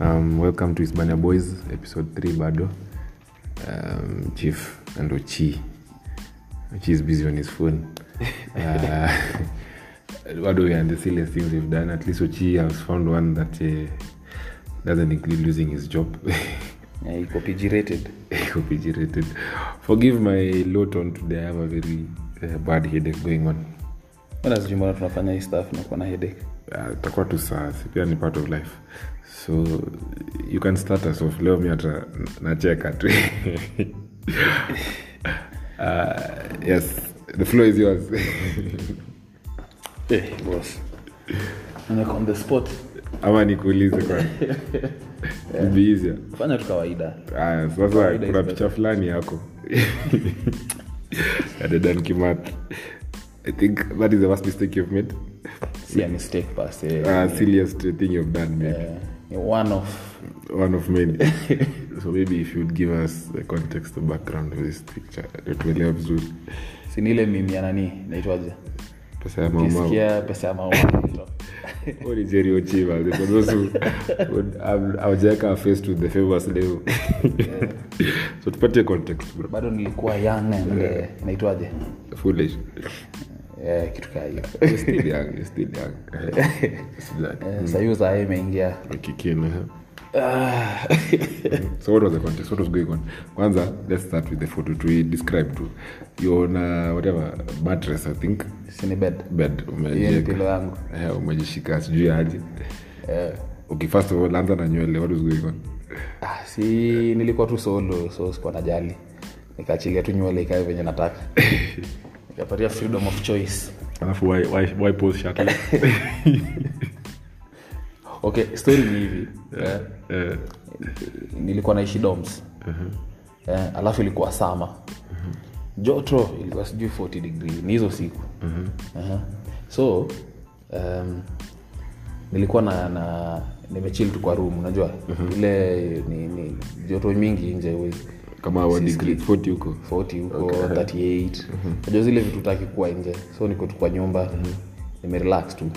Um, welcome to Hispania Boys, episode 3 bado. Um, Chief and Ochi. Ochi is busy on his phone. Uh, bado we are the silliest things we've done. At least Ochi has found one that uh, doesn't include losing his job. Yeah, iko PG rated PG rated. Forgive my low tone today. I have a very uh, bad headache going on. Tunafanya hii stuff na kuwa na headache Uh, itakuwa tu saa pia ni part of life so you can start us off. Leo mi hata nacheka tu. Uh, yes the floor is yours. Hey, boss. Nimekuwa on the spot. Ama nikuulize kwa It'll be easier. Fanya tu kawaida. Sasa kuna picha fulani yako. Adedan dedan kimat i think that is the worst mistake you've made. Si a mistake per se. Uh, silliest thing you've done maybe Eh, ni one of one of many. So maybe if you'd give us the context the background of this picture tuelewa vizuri. Si ile mimi ya nani naitwaje pesa ya maumau. Pesa ya mauma ni Jerry Ochiba, for those who would hawajaweka face to the famous level so tupatie context bro. Bado nilikuwa young and eh, inaitwaje? Foolish eh, kitu kaa hiyo. You're still young you're still young Still young. Sahii saa hii imeingia. Kikini, huh? So what was the context? What was going on? Kwanza let's start with the photo to describe to you're whatever mattress i think. Si bed. Bed hiyo ni umejieka pilo yangu. Eh, umejishika sijui aje. Eh, okay first of all anza na nywele. What was going on? Ah, si nilikuwa tu solo so sikuwa najali. Nikaachilia tu nywele ikae venye nataka nikapatia freedom of choice. Alafu why, why, why pose okay story ni hivi. Yeah. yeah. nilikuwa naishi doms. Eh, alafu ilikuwa sama joto ilikuwa sijui 40 degree. Ni hizo siku. Uh-huh. so um, nilikuwa na, na nimechil tu kwa room. Unajua ile ni, ni joto mingi nje huwezi kama wa degree 40 huko. 40 huko 38 najua zile vitu taki kuwa nje so niko tu kwa nyumba. Nimerelax tu.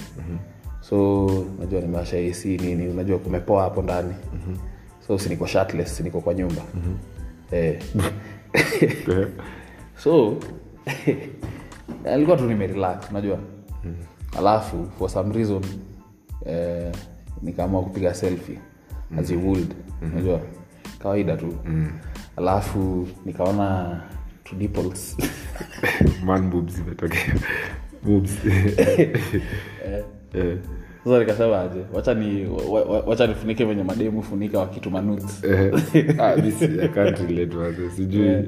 So najua nimeasha ac nini unajua kumepoa hapo ndani. So siniko shirtless si kwa nyumba. Eh. Eh, so alikuwa tu nimerelax unajua. Alafu for some reason eh, nikaamua kupiga selfie as you would unajua. Kawaida tu alafu nikaona imetokea. Eh, sasa nikasema aje wacha ni wa- wa- wacha nifunike venye mademu funika wakituma nudes eh, ah, Eh,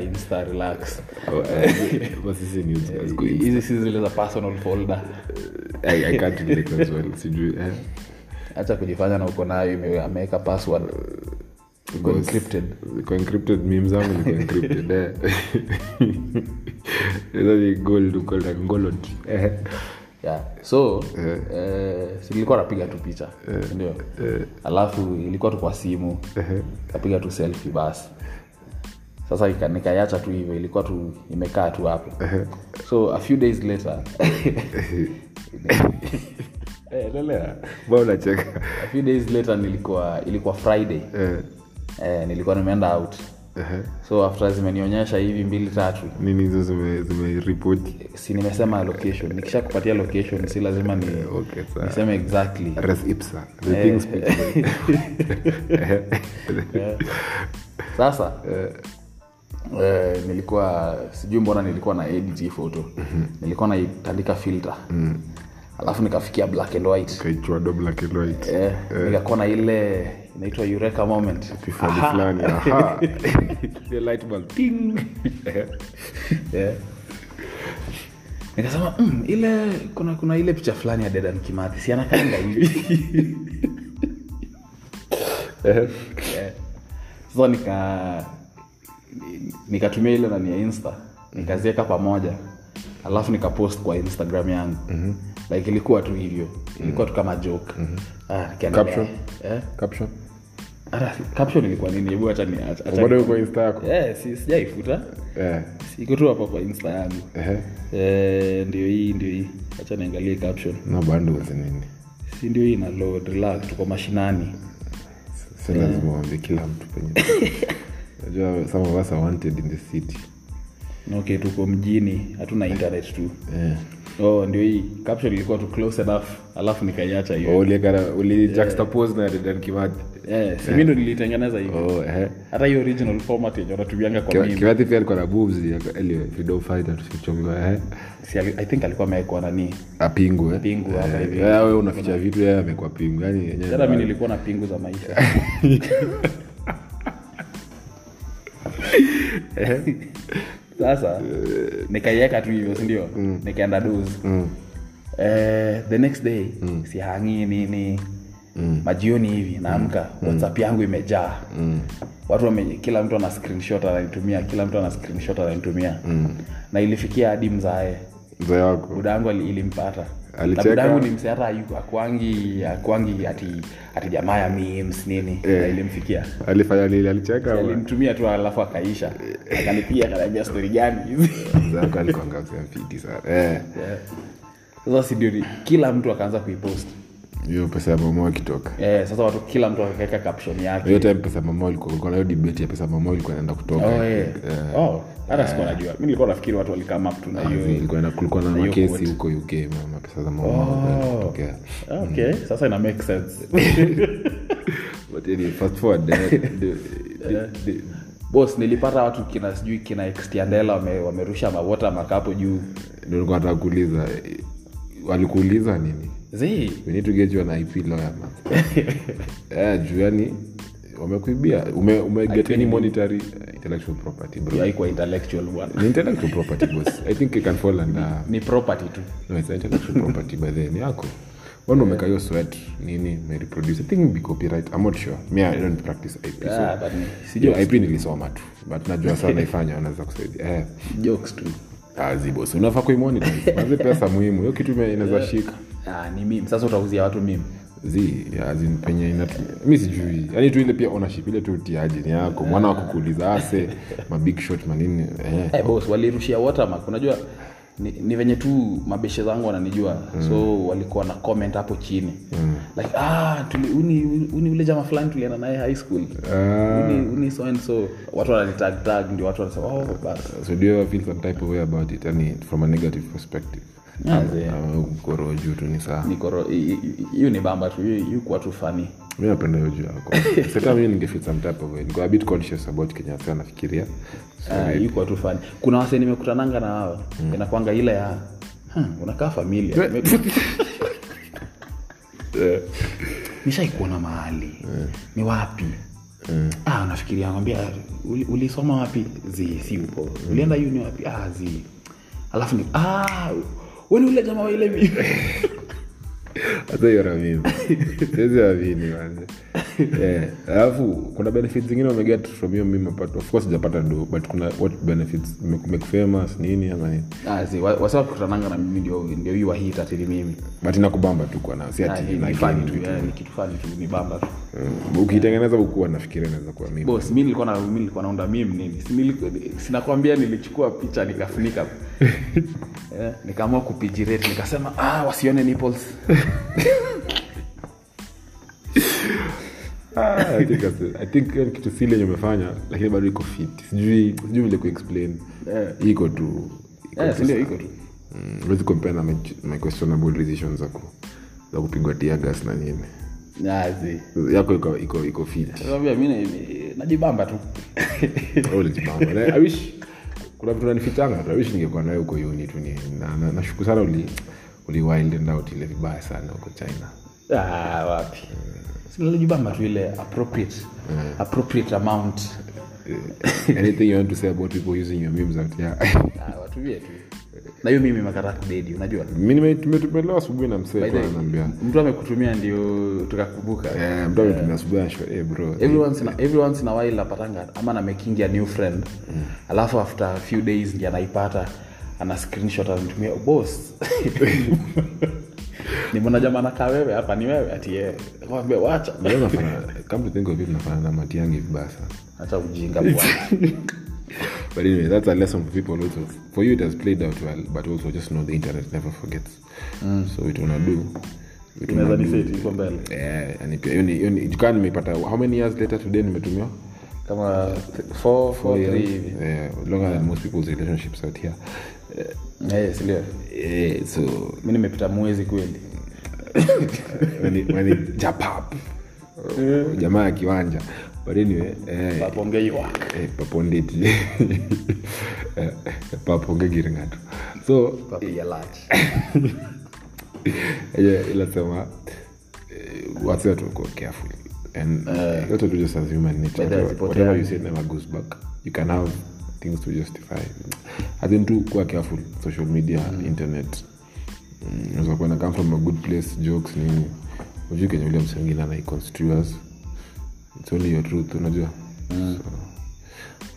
insta relax. Oh, eh, hizi si zile za personal folder. Eh. hacha kujifanya na uko nayo ameweka password zangu eh. Eh. yeah. so silikuwa napiga tu picha ndio alafu ilikuwa tu kwa simu kapiga tu selfie basi sasa ika- nikaiacha tu hivyo ilikuwa tu imekaa tu hapo. So a few days later. Lelea mbao nacheka a few days later nilikuwa ilikuwa friday Eh, eh, nilikuwa nimeenda out. Eh. so after zimenionyesha hivi mbili tatu. Nini hizo zime- zimeripoti si nimesema location. Nikisha kupatia location si lazima ni okay, niseme exactly. Res ipsa. The thing speaks sasa eh, nilikuwa sijui mbona nilikuwa na edit photo. Mm-hmm. nilikuwa naitandika filter. Alafu nikafikia black and white. Black and white. Eh, nikakuwa na ile inaitwa eureka moment. Fulani the light bulb. Ting. Yeah. nikasema mm, ile kuna kuna ile picha fulani ya dedan kimathi. Si anakanga hivi? Eh, sasa nika nikatumia ile nani ya insta. Nikazieka pamoja. Alafu nikapost kwa instagram yangu. Mm-hmm. like ilikuwa tu hivyo. Ilikuwa tu kama joke. Ah, Caption? eh? caption Hata caption ilikuwa nini? Hebu acha ni acha- acha- bado uko insta yako? Eh, si- sijaifuta. Eh. Iko tu hapa kwa insta yangu. Eh eh, ndio hii ndio hii. Acha niangalie caption. No bundles nini? Si ndio hii na load relax tuko mashinani. Si lazima uambie kila mtu penye najua some of us are wanted in the city. Okay tuko mjini hatuna internet tu. Yeah. oh ndio hii. Caption ilikuwa tu close enough. Alafu nikaiacha hiyo. Uli juxtapose na Dedan Kimathi yeah, si mi ndo nilitengeneza hivi. Oh eh. Hata hiyo original format yenye wanatumianga kwa Kiwa- meme pia alikuwa na boobs anyway eh. Si, i think alikuwa nani? Eh. Pingu hapa hivi. Eh, wewe unaficha vitu yeye amekuwa pingu yani yenyewe hata mi nilikuwa na pingu za maisha. Sasa nikaiweka tu hivyo sindio nikaenda dos eh, the next day sihangi nini majioni hivi naamka whatsapp yangu imejaa. Watu wame, kila mtu ana screenshot ananitumia kila mtu ana screenshot ananitumia na ilifikia hadi mzae. Mzee wako? Buda yangu ilimpata. Alicheka? na buda yangu ni mse hata akwangi akwangi ati, ati jamaa ya memes nini. Yeah. ilimfikia. Alifanya lile alicheka alimtumia tu alafu akaisha. Akanipiga akaniambia stori gani hizi? Mzee wako alikuwa ngazia mfiti sana. Eh. Sasa sindio kila mtu akaanza kuipost hiyo pesa ya mama ikitoka eh, sasa watu kila mtu akaweka caption yake. Hiyo time pesa mama ilikuwa kulikuwa hiyo debate ya pesa mama ilikuwa inaenda kutoka. Oh, eh. oh, hata sikuwa najua. Mi nilikuwa nafikiri watu walikama tu na hiyo. ilikuwa na kulikuwa na makesi huko UK mama pesa za mama zinaenda kutokea. Okay sasa ina make sense. But anyway fast forward eh, the- the- the- bos nilipata watu kina sijui kina extiandela wame, wamerusha mawota makapo juu. Nilikuwa nataka kuuliza eh, walikuuliza nini zi? We need to get you an IP lawyer man. Eh juu yani wamekuibia. Ume, ume get any monetary uh, intellectual property bro? Haikuwa intellectual bwana ni intellectual property boss. I think it can fall under ni property tu. No it's intellectual property by then yako. Wanda umeka hiyo sweat nini mereproduce i think maybe copyright. I'm not sure. Me i don't practice ip so Ah, but ni- ip nilisoma tu. But najua sana naifanya wanaweza kusaidia. Eh. Jokes tu. Kazi boss. Unafaa kuimonetize. Mazi pesa muhimu. Hiyo kitu inaweza shika ah, ni mim sasa utauzia watu zi penye inatu mi sijui. Yani tu ile pia ownership ile tu utiaji ni yako. Mwana wa kukuuliza ase mabig shot manini eh. hey, boss walirushia watermark unajua ni, ni venye tu mabeshe zangu wananijua. Mm. so walikuwa na comment hapo chini. Mm. like ah, tuli, uni, uni ule jama fulani tulienda naye high school. Ah. uni, uni so and so. Watu wananitagtag ndio watu wanasema oh, so do you ever feel some type of way about it? Yani from a negative perspective Juu tu ni saa hiyo bamba tu hiyo kuwa tu fani mi napenda hiyo juu yako. Seta mi ningefeel some type of way niko a bit conscious about kenya sa nafikiria hiyo kuwa tu fani kuna wase nimekutananga na wao. Inakwanga ile ya hmm, unakaa familia. Nishaikuona mahali. Ni wapi? Ah, nafikiria nakwambia "Uli- ulisoma wapi? Zi si upo. Ulienda uni wapi? Ah, zi. Alafu ni ah, weni ule jamaa wa ile mi hata hiyo ramimi siwezi amini manze Eh, alafu kuna benefits zingine wameget from hiyo mimi apart of course sijapata do but kuna what benefits make, make famous nini ama nini. Ah, na mimi ndio ndio hii wahit mimi. But inakubamba tu kwa si Ah, ati ni kitu tu ni bamba tu Mm, ukitengeneza ukuwa nafikiria inaweza kuwa mimi. Nilikuwa na naunda mim nini? Sinakwambia nilichukua picha nikafunika eh, nikaamua kupijirate nikasema ah, wasione nipples. Ah, I think that's- I think hiyo ni kitu sili yenye umefanya lakini bado iko fit. Sijui sijui vile kuexplain iko Eh, tu iko tu. Mm, compare na my, my questionable decisions za ku za kupigwa tiagas na nini. Nazi. yako iko iko iko fit. Nakwambia mi na- najibamba tu. Wewe ulijibamba. I wish kuna vitu nanifichanga tuawishi ningekuwa nayo huko uni tu ni na, na, sana uli uli wild out ile vibaya sana huko China. Ah, wapi? Sinajibamba tu ile appropriate appropriate amount anything you want to say about people using your memes out here ah, watumie tu. Na hiyo mimi makata kudedi unajua? Mimi asubuhi na msee ananiambia. mtu amekutumia ndio tukakumbuka eh mtu ametumia asubuhi anashwa eh bro. Every once in a, every once in a while napatanga ama na making a new friend. Alafu after a few days ndio anaipata ana screenshot anatumia boss nimeona jama nakaa wewe hapa ni wewe ati yeye. Wacha. Matiangi vibaya sana. Ujinga but anyway that's a lesson for people also. For you it has played out well but also just know the internet never forgets. So it wanna do. Eh, jukaa nimepata how many years later today nimetumia kama 4 years. three, yeah, longer than most people's relationships out here. Si ndio? Eh, so mi nimepita mwezi kweli when it- when it japap jamaa ya kiwanja. But anyway eh, eh, Eh, paponge giring'ato so ilasema what's that go careful. And uh, what we just as human nature. Whatever, whatever you say never goes back. You can have things to justify. As in tu kuwa careful. Social media internet. Mm, unaweza kuwa na come from a good place jokes nini. Ujui kenye ule msengine anaiconstruas it's only your truth unajua. So,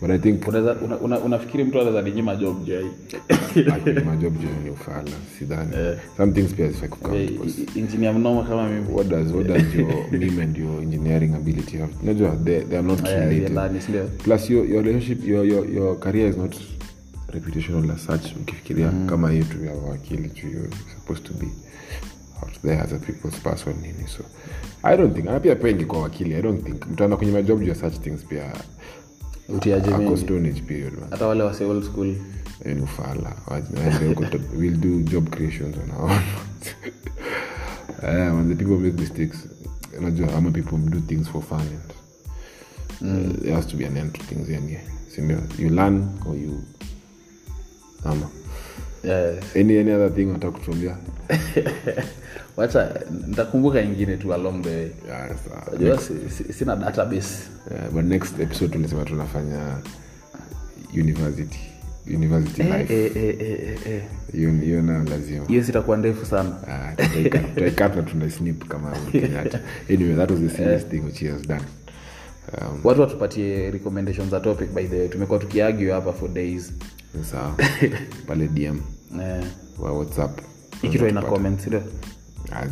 but i think Unaweza- una- una- unafikiri mtu anaweza ninyima job jai? Majob juu ni ufala sidhani. Some things pia because injinia mnoma kama mimi. What does what does your meme and your engineering ability have? Unajua they, they are not Eh, related yeah, yeah, plus your, your relationship your, your, your career is not reputational such ukifikiria kama yetu ya wakili juu supposed to be out there as a people's person nini so i don't think na pia pengi kwa wakili i don't think mtu kwenye majob juu ya such things pia hata wale wase old school. Eh, ni ufala Waende huko to- we'll do job creations on our own. Eh, when the people make mistakes. Unajua ama people do things for fun and uh, there has to be an end to things anyway sindio you learn or you ama. Yeah. any, any other thing unataka wacha nitakumbuka ingine tu along the way. Si- sina database. Yeah, but next episode tulisema tunafanya university university Eh, life. eh, eh, eh, eh, eh. hiyo hiyo nayo lazima. Hiyo sitakuwa ndefu sana. Ah, tutaika- tutaikata na tunaisnip kama Kenyatta. anyway that was the serious thing which he has done. Um, watu watupatie recommendations za topic by the way. Tumekuwa tukiargue hapa for days sawa. Pale dm yeah. wa whatsapp. Hii ina comments ndio? Ah.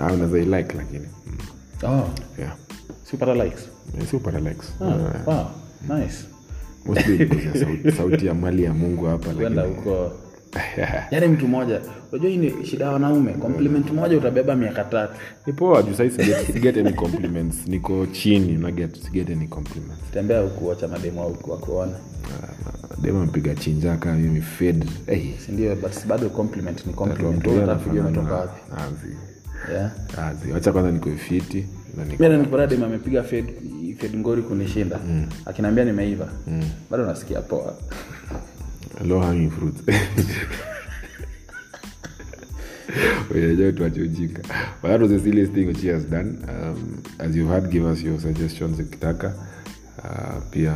Ah, unaweza ilike lakini. Mm, oh. Yeah. Siupata likes? Eh, si upata likes. Oh, wow. Nice. Sauti, ya mali ya mungu hapa lakini huko yaani mtu mmoja unajua hii ni shida ya wanaume compliment moja utabeba miaka tatu. Ni poa juu sahii siget, siget any compliments. Niko chini naget siget any compliments. Tembea huku wacha mademu huku wakuona. Uh, dema mpiga chinja kaa mimi fed. Hey, sindio but bado compliment ni compliment. Umetoka wapi. Yeah. Wacha kwanza niko fiti na niko mimi nikipata dem amepiga fed fed ngori kunishinda. Akiniambia nimeiva bado nasikia poa low hanging fruit. Unajua tuache ujinga but that was the silliest thing which he has done. Um, as you've had give us your suggestions ukitaka. Uh, pia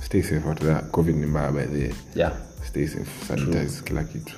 stay safe after that. Covid ni mbaya by the yeah. Stay safe sanitize kila kitu